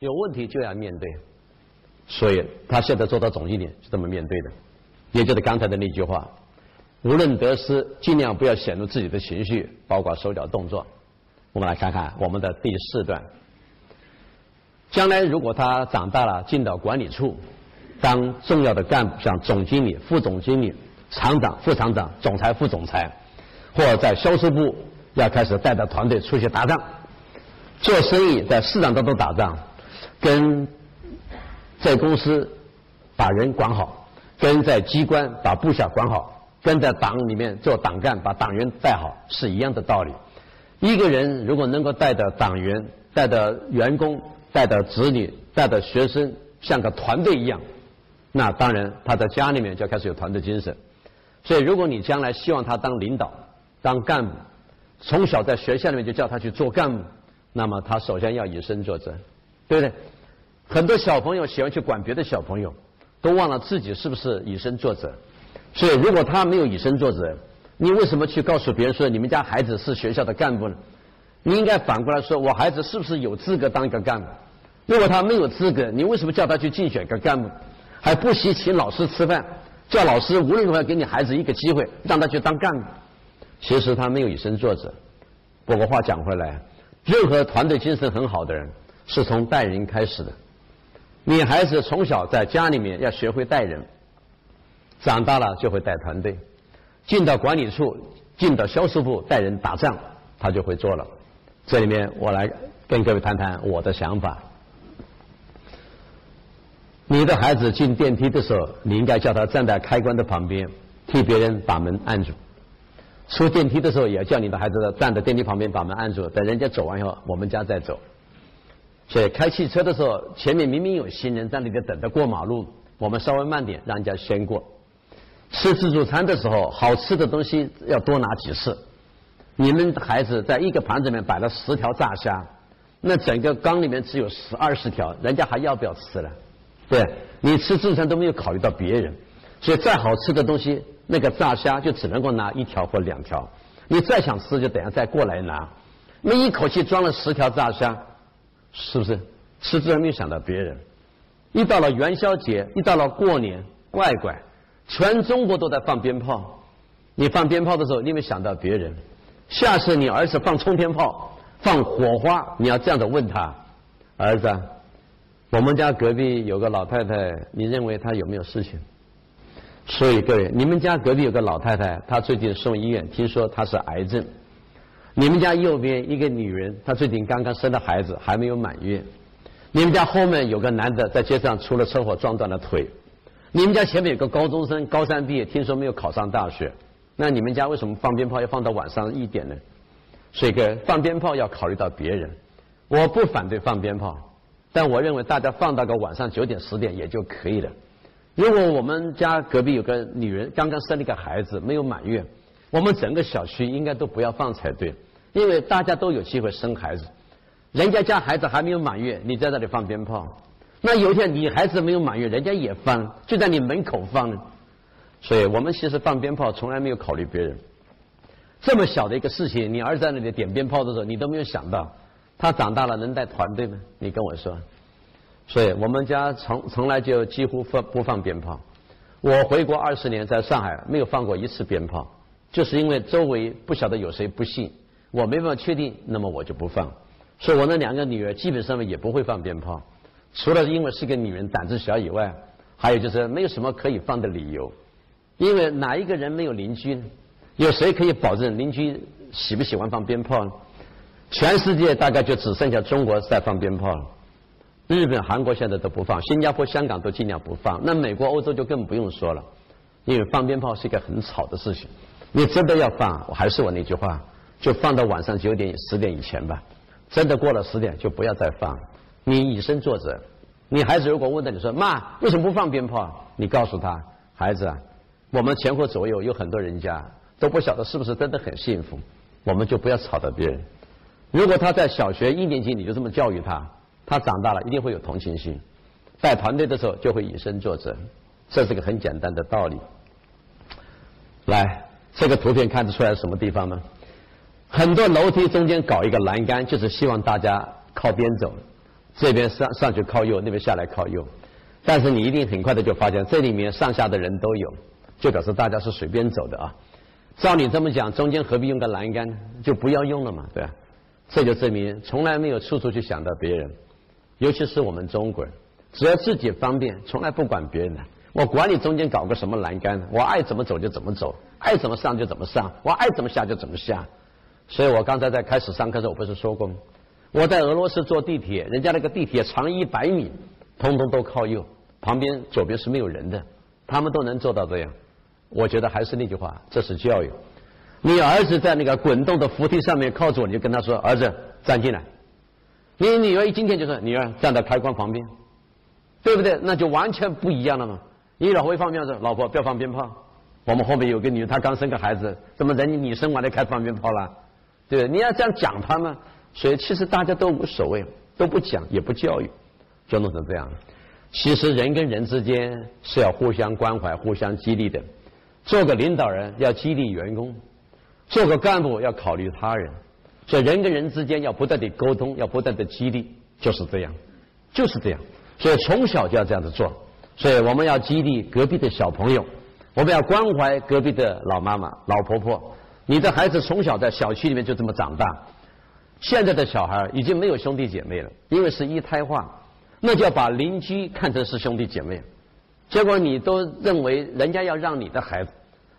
有问题就要面对，所以他现在做到总经理是这么面对的，也就是刚才的那句话：无论得失，尽量不要显露自己的情绪，包括手脚动作。我们来看看我们的第四段。将来如果他长大了进到管理处，当重要的干部，像总经理、副总经理、厂长、副厂长、总裁、副总裁，或在销售部要开始带着团队出去打仗，做生意在市场当中打仗，跟在公司把人管好，跟在机关把部下管好，跟在党里面做党干把党员带好是一样的道理。一个人如果能够带着党员、带着员工。带着子女，带着学生，像个团队一样，那当然他在家里面就开始有团队精神。所以，如果你将来希望他当领导、当干部，从小在学校里面就叫他去做干部，那么他首先要以身作则，对不对？很多小朋友喜欢去管别的小朋友，都忘了自己是不是以身作则。所以，如果他没有以身作则，你为什么去告诉别人说你们家孩子是学校的干部呢？你应该反过来说，我孩子是不是有资格当一个干部？如果他没有资格，你为什么叫他去竞选一个干部？还不惜请老师吃饭，叫老师无论如何给你孩子一个机会，让他去当干部。其实他没有以身作则。不过话讲回来，任何团队精神很好的人，是从带人开始的。你孩子从小在家里面要学会带人，长大了就会带团队，进到管理处，进到销售部带人打仗，他就会做了。这里面我来跟各位谈谈我的想法。你的孩子进电梯的时候，你应该叫他站在开关的旁边，替别人把门按住；出电梯的时候，也要叫你的孩子站在电梯旁边把门按住，等人家走完以后，我们家再走。所以开汽车的时候，前面明明有行人在那里等着过马路，我们稍微慢点，让人家先过。吃自助餐的时候，好吃的东西要多拿几次。你们孩子在一个盘子里面摆了十条炸虾，那整个缸里面只有十二十条，人家还要不要吃了？对，你吃自助餐都没有考虑到别人，所以再好吃的东西，那个炸虾就只能够拿一条或两条。你再想吃，就等下再过来拿。那一口气装了十条炸虾，是不是？吃自然没有想到别人。一到了元宵节，一到了过年，乖乖，全中国都在放鞭炮。你放鞭炮的时候，你有没有想到别人？下次你儿子放冲天炮、放火花，你要这样的问他：儿子，我们家隔壁有个老太太，你认为她有没有事情？所以各位，你们家隔壁有个老太太，她最近送医院，听说她是癌症。你们家右边一个女人，她最近刚刚生了孩子，还没有满月。你们家后面有个男的在街上出了车祸，撞断了腿。你们家前面有个高中生，高三毕业，听说没有考上大学。那你们家为什么放鞭炮要放到晚上一点呢？所以，个放鞭炮要考虑到别人。我不反对放鞭炮，但我认为大家放到个晚上九点十点也就可以了。如果我们家隔壁有个女人刚刚生了一个孩子没有满月，我们整个小区应该都不要放才对，因为大家都有机会生孩子。人家家孩子还没有满月，你在那里放鞭炮，那有一天你孩子没有满月，人家也放，就在你门口放。所以我们其实放鞭炮从来没有考虑别人。这么小的一个事情，你儿子在那里点鞭炮的时候，你都没有想到，他长大了能带团队吗？你跟我说。所以我们家从从来就几乎放不放鞭炮。我回国二十年，在上海没有放过一次鞭炮，就是因为周围不晓得有谁不信，我没办法确定，那么我就不放。所以我那两个女儿基本上也不会放鞭炮，除了因为是个女人胆子小以外，还有就是没有什么可以放的理由。因为哪一个人没有邻居呢？有谁可以保证邻居喜不喜欢放鞭炮呢？全世界大概就只剩下中国在放鞭炮了。日本、韩国现在都不放，新加坡、香港都尽量不放。那美国、欧洲就更不用说了，因为放鞭炮是一个很吵的事情。你真的要放，我还是我那句话，就放到晚上九点、十点以前吧。真的过了十点就不要再放。你以身作则。你孩子如果问到你说：“妈，为什么不放鞭炮？”你告诉他：“孩子啊。”我们前后左右有很多人家都不晓得是不是真的很幸福，我们就不要吵到别人。如果他在小学一年级你就这么教育他，他长大了一定会有同情心，带团队的时候就会以身作则，这是个很简单的道理。来，这个图片看得出来什么地方吗？很多楼梯中间搞一个栏杆，就是希望大家靠边走，这边上上去靠右，那边下来靠右。但是你一定很快的就发现，这里面上下的人都有，就表示大家是随便走的啊。照你这么讲，中间何必用个栏杆？就不要用了嘛，对吧？这就证明从来没有处处去想到别人，尤其是我们中国人，只要自己方便，从来不管别人的。我管你中间搞个什么栏杆，我爱怎么走就怎么走，爱怎么上就怎么上，我爱怎么下就怎么下。所以我刚才在开始上课的时候，我不是说过吗？我在俄罗斯坐地铁，人家那个地铁长一百米，通通都靠右，旁边左边是没有人的，他们都能做到这样。我觉得还是那句话，这是教育。你儿子在那个滚动的扶梯上面靠左，你就跟他说：“儿子，站进来。”你女儿一今天就说：“女儿站在开关旁边，对不对？”那就完全不一样了嘛。你老婆一放鞭炮：“老婆不要放鞭炮。”我们后面有个女，她刚生个孩子，怎么人家你生完了开放鞭炮了？对，你要这样讲他们，所以其实大家都无所谓，都不讲也不教育，就弄成这样。其实人跟人之间是要互相关怀、互相激励的。做个领导人要激励员工。做个干部要考虑他人，所以人跟人之间要不断的沟通，要不断的激励，就是这样，就是这样。所以从小就要这样子做。所以我们要激励隔壁的小朋友，我们要关怀隔壁的老妈妈、老婆婆。你的孩子从小在小区里面就这么长大，现在的小孩已经没有兄弟姐妹了，因为是一胎化，那就要把邻居看成是兄弟姐妹。结果你都认为人家要让你的孩子。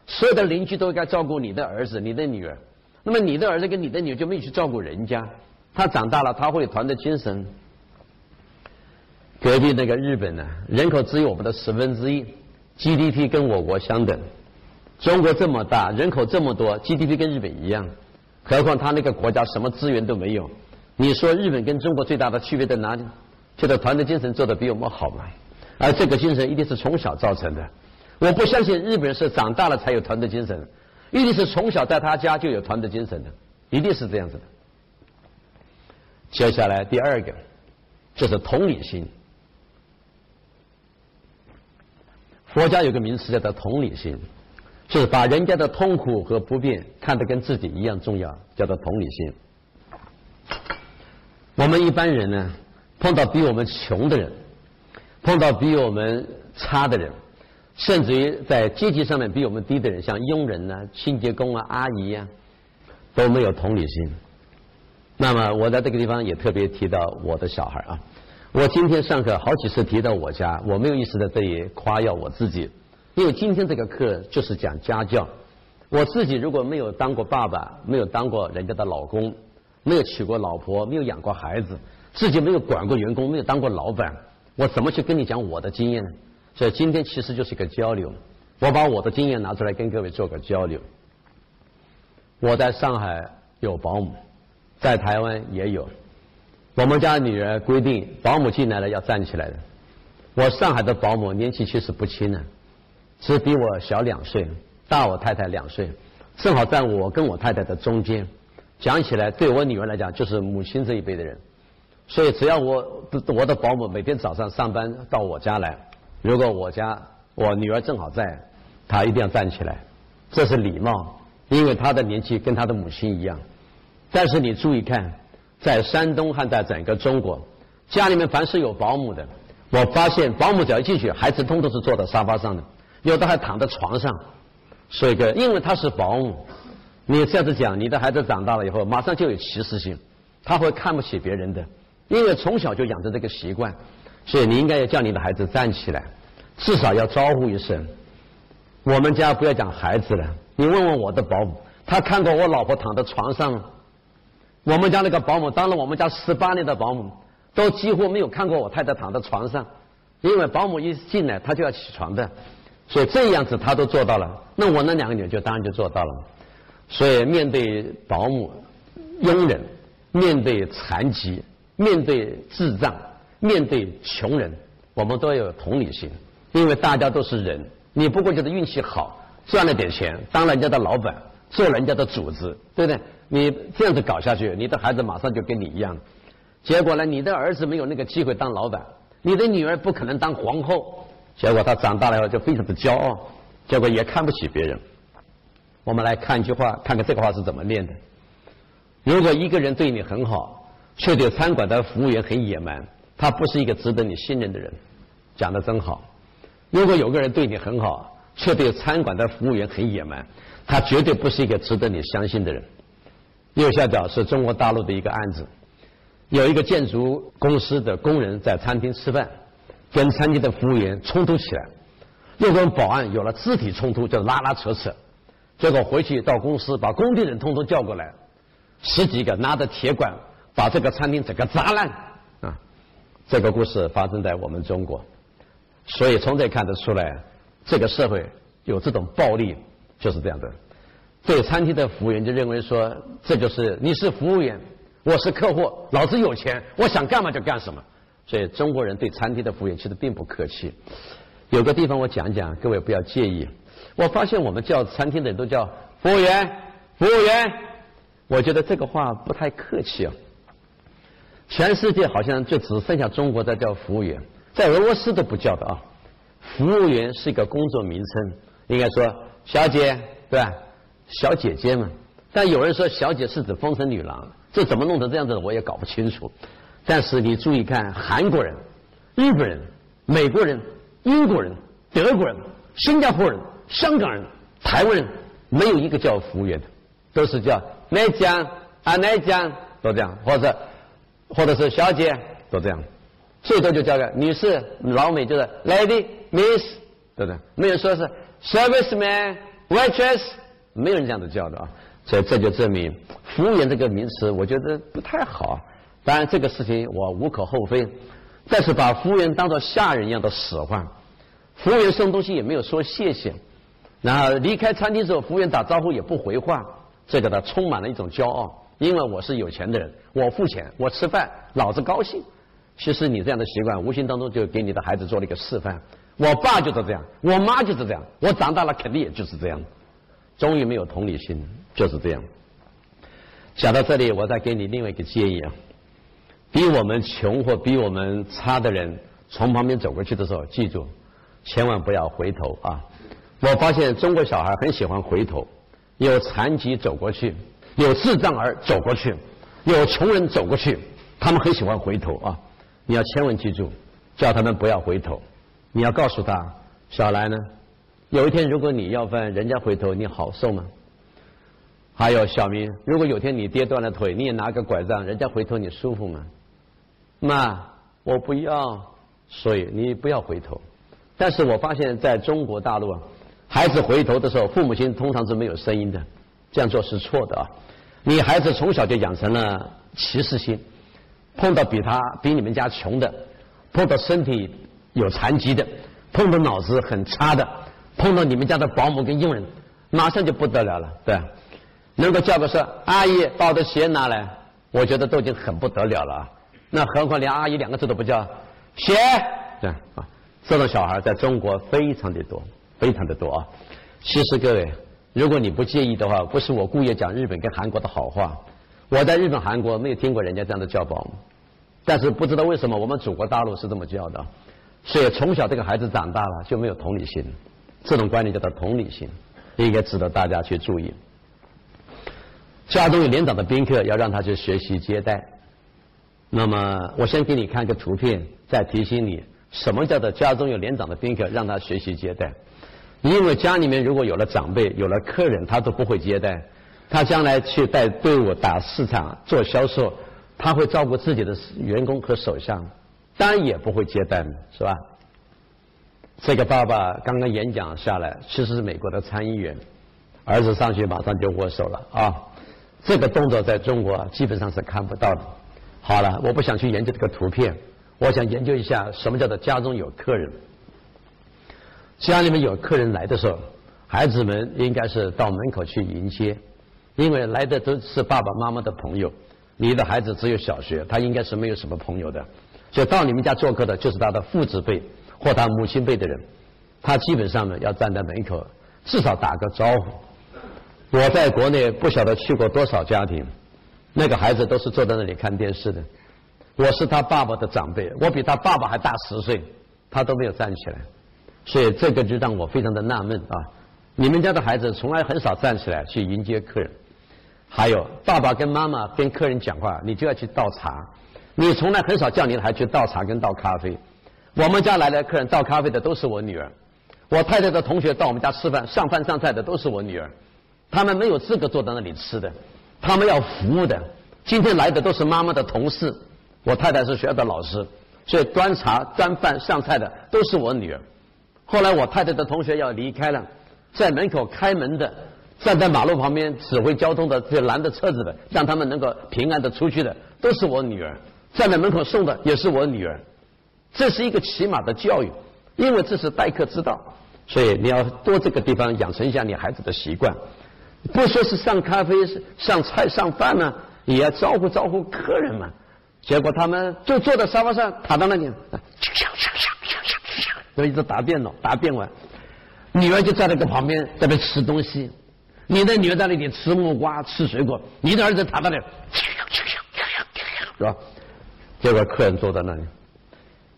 所有的邻居都应该照顾你的儿子、你的女儿，那么你的儿子跟你的女儿就没去照顾人家，他长大了他会有团队精神。隔壁那个日本呢，人口只有我们的十分之一，GDP 跟我国相等。中国这么大，人口这么多，GDP 跟日本一样，何况他那个国家什么资源都没有。你说日本跟中国最大的区别在哪里？就是团队精神做的比我们好嘛，而这个精神一定是从小造成的。我不相信日本人是长大了才有团队精神，一定是从小在他家就有团队精神的，一定是这样子的。接下来第二个就是同理心。佛家有个名词叫做同理心，就是把人家的痛苦和不便看得跟自己一样重要，叫做同理心。我们一般人呢，碰到比我们穷的人，碰到比我们差的人。甚至于在阶级上面比我们低的人，像佣人呐、清洁工啊、阿姨呀，都没有同理心。那么我在这个地方也特别提到我的小孩啊。我今天上课好几次提到我家，我没有意识在夸耀我自己，因为今天这个课就是讲家教。我自己如果没有当过爸爸，没有当过人家的老公，没有娶过老婆，没有养过孩子，自己没有管过员工，没有当过老板，我怎么去跟你讲我的经验呢？所以今天其实就是一个交流，我把我的经验拿出来跟各位做个交流。我在上海有保姆，在台湾也有。我们家女儿规定，保姆进来了要站起来的。我上海的保姆年纪其实不轻只比我小两岁，大我太太两岁，正好在我跟我太太的中间。讲起来，对我女儿来讲，就是母亲这一辈的人。所以只要我我的保姆每天早上上班到我家来。如果我家我女儿正好在，她一定要站起来，这是礼貌，因为她的年纪跟她的母亲一样。但是你注意看，在山东和在整个中国，家里面凡是有保姆的，我发现保姆只要一进去，孩子通通是坐在沙发上的，有的还躺在床上。所以个，因为他是保姆，你这样子讲，你的孩子长大了以后，马上就有歧视性，他会看不起别人的，因为从小就养成这个习惯。所以你应该要叫你的孩子站起来，至少要招呼一声。我们家不要讲孩子了，你问问我的保姆，他看过我老婆躺在床上？我们家那个保姆当了我们家十八年的保姆，都几乎没有看过我太太躺在床上，因为保姆一进来她就要起床的，所以这样子他都做到了。那我那两个女儿就当然就做到了。所以面对保姆、佣人，面对残疾，面对智障。面对穷人，我们都要有同理心，因为大家都是人。你不过就是运气好，赚了点钱，当人家的老板，做人家的主子，对不对？你这样子搞下去，你的孩子马上就跟你一样。结果呢，你的儿子没有那个机会当老板，你的女儿不可能当皇后。结果他长大了以后就非常的骄傲，结果也看不起别人。我们来看一句话，看看这个话是怎么念的。如果一个人对你很好，却对餐馆的服务员很野蛮。他不是一个值得你信任的人。讲的真好。如果有个人对你很好，却对餐馆的服务员很野蛮，他绝对不是一个值得你相信的人。右下角是中国大陆的一个案子，有一个建筑公司的工人在餐厅吃饭，跟餐厅的服务员冲突起来，又跟保安有了肢体冲突，就拉拉扯扯。结果回去到公司，把工地人通通叫过来，十几个拿着铁管把这个餐厅整个砸烂啊！这个故事发生在我们中国，所以从这看得出来，这个社会有这种暴力就是这样的。对餐厅的服务员就认为说，这就是你是服务员，我是客户，老子有钱，我想干嘛就干什么。所以中国人对餐厅的服务员其实并不客气。有个地方我讲讲，各位不要介意。我发现我们叫餐厅的人都叫服务员，服务员。我觉得这个话不太客气啊。全世界好像就只剩下中国在叫服务员，在俄罗斯都不叫的啊。服务员是一个工作名称，应该说小姐，对吧？小姐姐嘛。但有人说小姐是指风尘女郎，这怎么弄成这样子的我也搞不清楚。但是你注意看，韩国人、日本人、美国人、英国人、德国人、新加坡人。香港人、台湾人没有一个叫服务员的，都是叫奶酱啊奶酱都这样，或者或者是小姐都这样，最多就叫个女士、老美就是 lady、miss，对不对？没有说是 serviceman、waitress，没有人这样子叫的啊。所以这就证明服务员这个名词，我觉得不太好。当然这个事情我无可厚非，但是把服务员当做下人一样的使唤，服务员送东西也没有说谢谢。然后离开餐厅之后，服务员打招呼也不回话，这个呢充满了一种骄傲，因为我是有钱的人，我付钱，我吃饭，老子高兴。其实你这样的习惯，无形当中就给你的孩子做了一个示范。我爸就是这样，我妈就是这样，我长大了肯定也就是这样。终于没有同理心，就是这样。讲到这里，我再给你另外一个建议啊，比我们穷或比我们差的人从旁边走过去的时候，记住，千万不要回头啊。我发现中国小孩很喜欢回头，有残疾走过去，有智障儿走过去，有穷人走过去，他们很喜欢回头啊！你要千万记住，叫他们不要回头。你要告诉他，小兰呢，有一天如果你要饭，人家回头，你好受吗？还有小明，如果有天你跌断了腿，你也拿个拐杖，人家回头你舒服吗？妈，我不要，所以你不要回头。但是我发现在中国大陆啊。孩子回头的时候，父母亲通常是没有声音的，这样做是错的啊！你孩子从小就养成了歧视心，碰到比他比你们家穷的，碰到身体有残疾的，碰到脑子很差的，碰到你们家的保姆跟佣人，马上就不得了了，对能够叫个说阿姨把我的鞋拿来，我觉得都已经很不得了了啊！那何况连阿姨两个字都不叫，鞋，这样啊，这种小孩在中国非常的多。非常的多啊！其实各位，如果你不介意的话，不是我故意讲日本跟韩国的好话。我在日本、韩国没有听过人家这样的叫保姆，但是不知道为什么我们祖国大陆是这么叫的。所以从小这个孩子长大了就没有同理心，这种观念叫做同理心，应该值得大家去注意。家中有年长的宾客，要让他去学习接待。那么，我先给你看个图片，再提醒你什么叫做家中有年长的宾客，让他学习接待。因为家里面如果有了长辈、有了客人，他都不会接待。他将来去带队伍打市场、做销售，他会照顾自己的员工和手下，当然也不会接待，是吧？这个爸爸刚刚演讲下来，其实是美国的参议员，儿子上去马上就握手了啊！这个动作在中国基本上是看不到的。好了，我不想去研究这个图片，我想研究一下什么叫做家中有客人。家里面有客人来的时候，孩子们应该是到门口去迎接，因为来的都是爸爸妈妈的朋友。你的孩子只有小学，他应该是没有什么朋友的，所以到你们家做客的就是他的父子辈或他母亲辈的人，他基本上呢要站在门口，至少打个招呼。我在国内不晓得去过多少家庭，那个孩子都是坐在那里看电视的。我是他爸爸的长辈，我比他爸爸还大十岁，他都没有站起来。所以这个就让我非常的纳闷啊！你们家的孩子从来很少站起来去迎接客人，还有爸爸跟妈妈跟客人讲话，你就要去倒茶，你从来很少叫你的孩子去倒茶跟倒咖啡。我们家来的客人倒咖啡的都是我女儿，我太太的同学到我们家吃饭上饭上菜的都是我女儿，他们没有资格坐在那里吃的，他们要服务的。今天来的都是妈妈的同事，我太太是学校的老师，所以端茶端饭上菜的都是我女儿。后来我太太的同学要离开了，在门口开门的，站在马路旁边指挥交通的这拦着车子的，让他们能够平安的出去的，都是我女儿。站在门口送的也是我女儿。这是一个起码的教育，因为这是待客之道，所以你要多这个地方养成一下你孩子的习惯。不说是上咖啡、上菜、上饭呢，也要招呼招呼客人嘛。结果他们就坐在沙发上躺到那里，都一直打电脑，打电玩。女儿就在那个旁边在那吃东西，你的女儿在那里吃木瓜、吃水果，你的儿子躺在那里，是吧？结果客人坐在那里。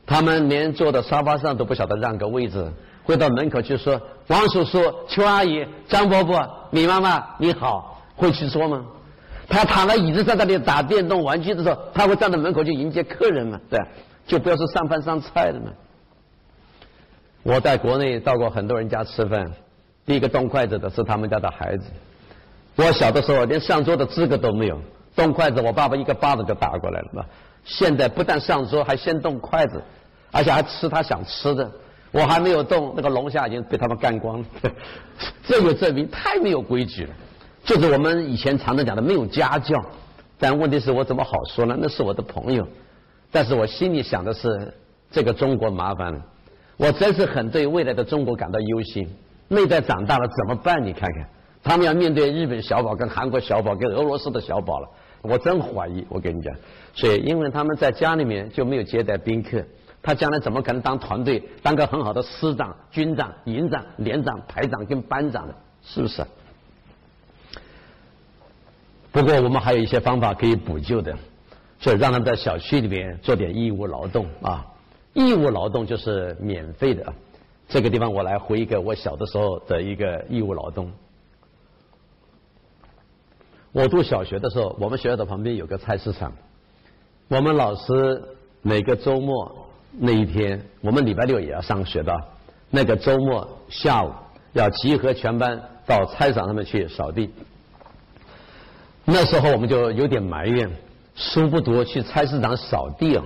他们连坐在沙发上都不晓得让个位置，会到门口去说：“王叔叔、邱阿姨、张伯伯、李妈妈，你好。”会去说吗？他躺在椅子上在那里打电动玩具的时候，他会站在门口去迎接客人吗？对，就不要说上饭上菜了嘛。我在国内到过很多人家吃饭，第一个动筷子的是他们家的孩子。我小的时候连上桌的资格都没有，动筷子，我爸爸一个巴掌就打过来了嘛。现在不但上桌，还先动筷子。而且还吃他想吃的，我还没有动，那个龙虾已经被他们干光了。这就证明太没有规矩了，就是我们以前常常讲的没有家教。但问题是我怎么好说呢？那是我的朋友，但是我心里想的是这个中国麻烦了。我真是很对未来的中国感到忧心。那代长大了怎么办？你看看，他们要面对日本小宝、跟韩国小宝、跟俄罗斯的小宝了。我真怀疑，我跟你讲，所以因为他们在家里面就没有接待宾客。他将来怎么可能当团队，当个很好的师长、军长、营长、连长、排长跟班长呢？是不是？不过我们还有一些方法可以补救的，就让他们在小区里面做点义务劳动啊。义务劳动就是免费的。这个地方我来回一个我小的时候的一个义务劳动。我读小学的时候，我们学校的旁边有个菜市场，我们老师每个周末。那一天，我们礼拜六也要上学的。那个周末下午要集合全班到菜市场上面去扫地。那时候我们就有点埋怨，书不读去菜市场扫地啊！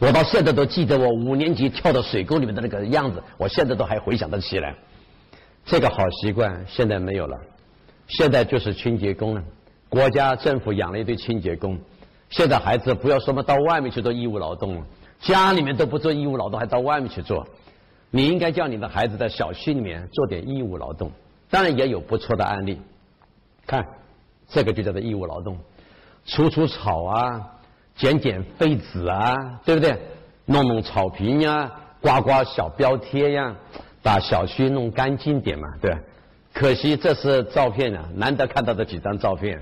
我到现在都记得我五年级跳到水沟里面的那个样子，我现在都还回想得起来。这个好习惯现在没有了，现在就是清洁工了。国家政府养了一堆清洁工，现在孩子不要说嘛，到外面去做义务劳动了。家里面都不做义务劳动，还到外面去做。你应该叫你的孩子在小区里面做点义务劳动。当然也有不错的案例，看这个就叫做义务劳动，除除草啊，捡捡废纸啊，对不对？弄弄草坪呀，刮刮小标贴呀，把小区弄干净点嘛，对。可惜这是照片啊，难得看到的几张照片，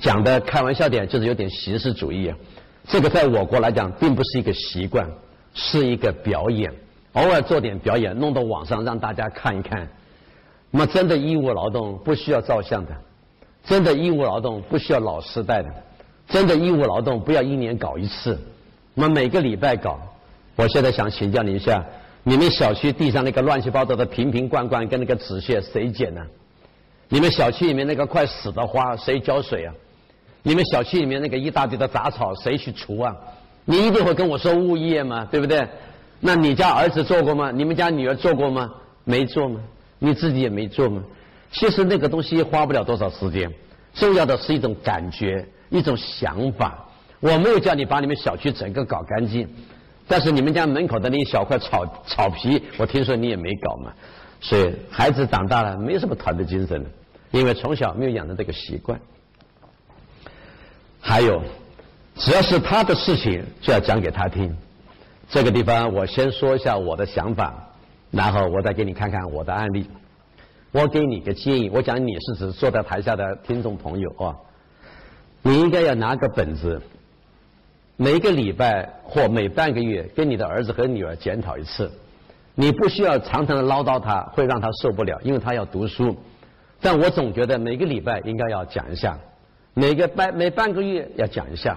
讲的开玩笑点就是有点形式主义啊。这个在我国来讲，并不是一个习惯，是一个表演。偶尔做点表演，弄到网上让大家看一看。那么，真的义务劳动不需要照相的，真的义务劳动不需要老师带的，真的义务劳动不要一年搞一次，那么每个礼拜搞。我现在想请教你一下，你们小区地上那个乱七八糟的瓶瓶罐罐跟那个纸屑谁捡呢？你们小区里面那个快死的花谁浇水啊？你们小区里面那个一大堆的杂草谁去除啊？你一定会跟我说物业嘛，对不对？那你家儿子做过吗？你们家女儿做过吗？没做吗？你自己也没做吗？其实那个东西花不了多少时间，重要的是一种感觉，一种想法。我没有叫你把你们小区整个搞干净，但是你们家门口的那一小块草草皮，我听说你也没搞嘛。所以孩子长大了没什么团队精神了，因为从小没有养成这个习惯。还有，只要是他的事情，就要讲给他听。这个地方我先说一下我的想法，然后我再给你看看我的案例。我给你个建议，我讲你是指坐在台下的听众朋友啊，你应该要拿个本子，每个礼拜或每半个月跟你的儿子和女儿检讨一次。你不需要常常的唠叨他，会让他受不了，因为他要读书。但我总觉得每个礼拜应该要讲一下。每个半每半个月要讲一下，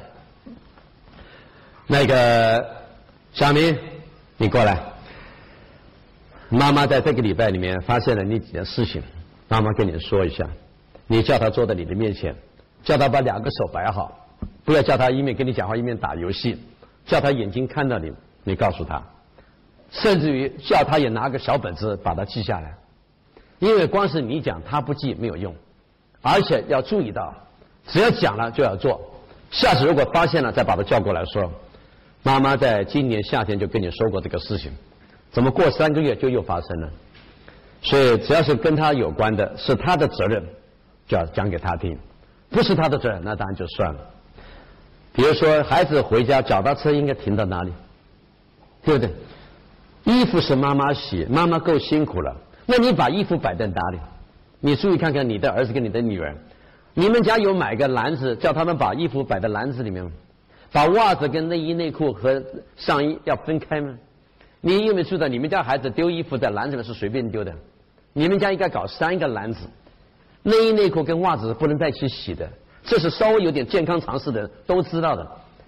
那个小明，你过来。妈妈在这个礼拜里面发现了你几件事情，妈妈跟你说一下。你叫他坐在你的面前，叫他把两个手摆好，不要叫他一面跟你讲话一面打游戏，叫他眼睛看到你，你告诉他，甚至于叫他也拿个小本子把它记下来，因为光是你讲他不记没有用，而且要注意到，只要讲了就要做，下次如果发现了再把他叫过来说，妈妈在今年夏天就跟你说过这个事情，怎么过三个月就又发生了？所以只要是跟他有关的，是他的责任。就要讲给他听，不是他的责任，那当然就算了。比如说，孩子回家，脚踏车应该停到哪里？对不对？衣服是妈妈洗，妈妈够辛苦了，那你把衣服摆在哪里？你注意看看你的儿子跟你的女儿，你们家有买个篮子，叫他们把衣服摆在篮子里面吗？把袜子跟内衣内裤和上衣要分开吗？你有没有注意到你们家孩子丢衣服在篮子里是随便丢的？你们家应该搞三个篮子。内衣内裤跟袜子是不能在一起洗的，这是稍微有点健康常识的人都知道的。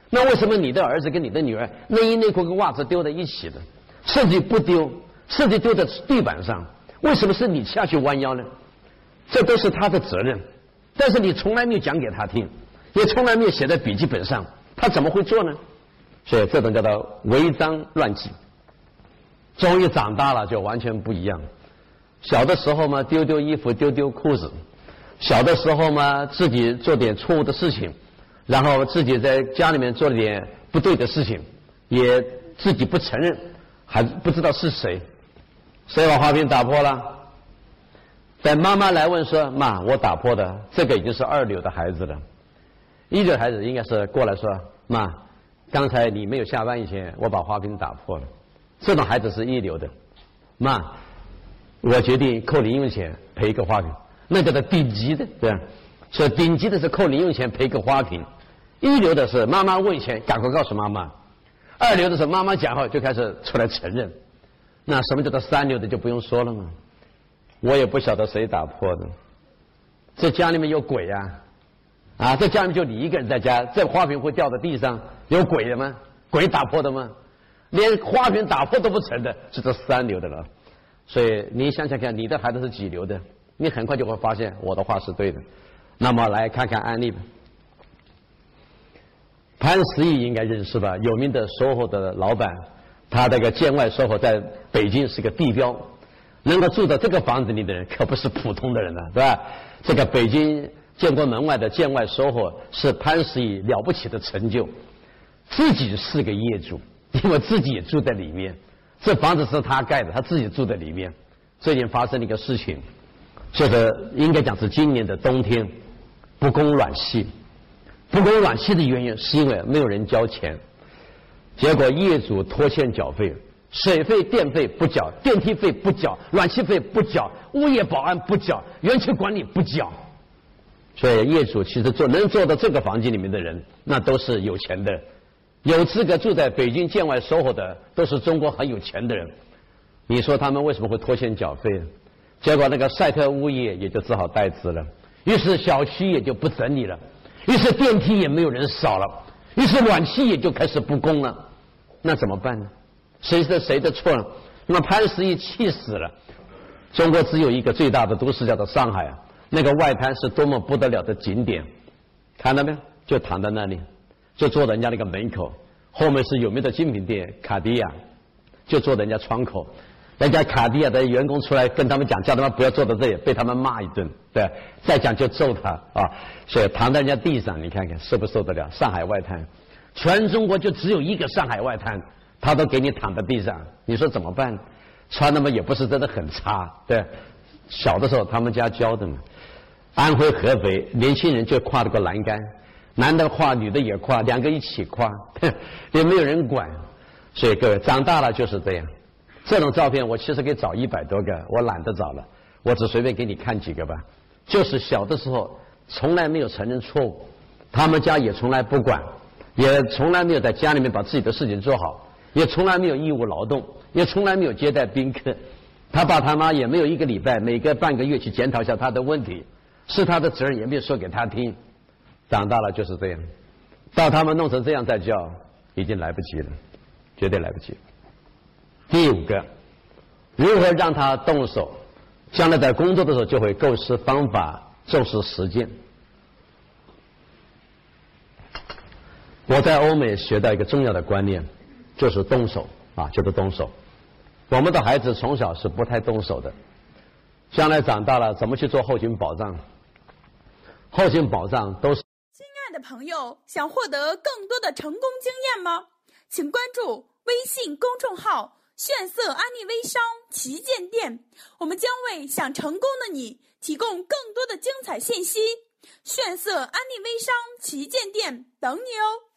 那为什么你的儿子跟你的女儿内衣内裤跟袜子丢在一起的，甚至不丢，甚至丢在地板上？为什么是你下去弯腰呢？这都是他的责任，但是你从来没有讲给他听，也从来没有写在笔记本上，他怎么会做呢？所以这种叫做违章乱纪。终于长大了就完全不一样。小的时候嘛，丢丢衣服，丢丢裤子。小的时候嘛，自己做点错误的事情，然后自己在家里面做了点不对的事情，也自己不承认，还不知道是谁，谁把花瓶打破了？等妈妈来问说：“妈，我打破的，这个已经是二流的孩子了。一流孩子应该是过来说：妈，刚才你没有下班以前，我把花瓶打破了。这种孩子是一流的。妈，我决定扣零用钱赔一个花瓶。”那叫做顶级的，对？所以顶级的是扣零用钱赔个花瓶，一流的是妈妈问钱赶快告诉妈妈，二流的是妈妈讲后就开始出来承认。那什么叫做三流的就不用说了嘛？我也不晓得谁打破的，这家里面有鬼呀！啊，这家里面就你一个人在家，这花瓶会掉在地上，有鬼的吗？鬼打破的吗？连花瓶打破都不成的，是这三流的了。所以你想想看，你的孩子是几流的？你很快就会发现我的话是对的。那么来看看案例吧。潘石屹应该认识吧？有名的 SOHO 的老板，他这个建外 SOHO 在北京是个地标，能够住在这个房子里的人可不是普通的人呢，对吧？这个北京建国门外的建外 SOHO 是潘石屹了不起的成就，自己是个业主，因为自己也住在里面，这房子是他盖的，他自己住在里面。最近发生了一个事情。就是应该讲是今年的冬天不供暖气，不供暖气的原因是因为没有人交钱，结果业主拖欠缴费，水费电费不缴，电梯费不缴，暖气费不缴，物业保安不缴，园区管理不缴，所以业主其实做能做到这个房间里面的人，那都是有钱的，有资格住在北京建外 SOHO 的都是中国很有钱的人，你说他们为什么会拖欠缴费？结果那个赛特物业也就只好代资了，于是小区也就不整理了，于是电梯也没有人扫了，于是暖气也就开始不供了，那怎么办呢？谁是谁的错呢？那么潘石屹气死了。中国只有一个最大的都市叫做上海啊，那个外滩是多么不得了的景点，看到没有？就躺在那里，就坐人家那个门口，后面是有名的精品店卡地亚，就坐人家窗口。人家卡地亚的员工出来跟他们讲，叫他们不要坐在这里，被他们骂一顿，对，再讲就揍他啊！所以躺在人家地上，你看看受不受得了？上海外滩，全中国就只有一个上海外滩，他都给你躺在地上，你说怎么办？穿的嘛也不是真的很差，对。小的时候他们家教的嘛，安徽合肥年轻人就跨了个栏杆，男的跨，女的也跨，两个一起跨，也没有人管。所以各位长大了就是这样。这种照片我其实可以找一百多个，我懒得找了，我只随便给你看几个吧。就是小的时候从来没有承认错误，他们家也从来不管，也从来没有在家里面把自己的事情做好，也从来没有义务劳动，也从来没有接待宾客。他爸他妈也没有一个礼拜每个半个月去检讨一下他的问题，是他的责任也没有说给他听。长大了就是这样，到他们弄成这样再教，已经来不及了，绝对来不及。第五个，如何让他动手？将来在工作的时候就会构思方法，重视实践。我在欧美学到一个重要的观念，就是动手啊，就是动手。我们的孩子从小是不太动手的，将来长大了怎么去做后勤保障？后勤保障都是。亲爱的朋友，想获得更多的成功经验吗？请关注微信公众号“炫色安利微商旗舰店”，我们将为想成功的你提供更多的精彩信息。炫色安利微商旗舰店等你哦。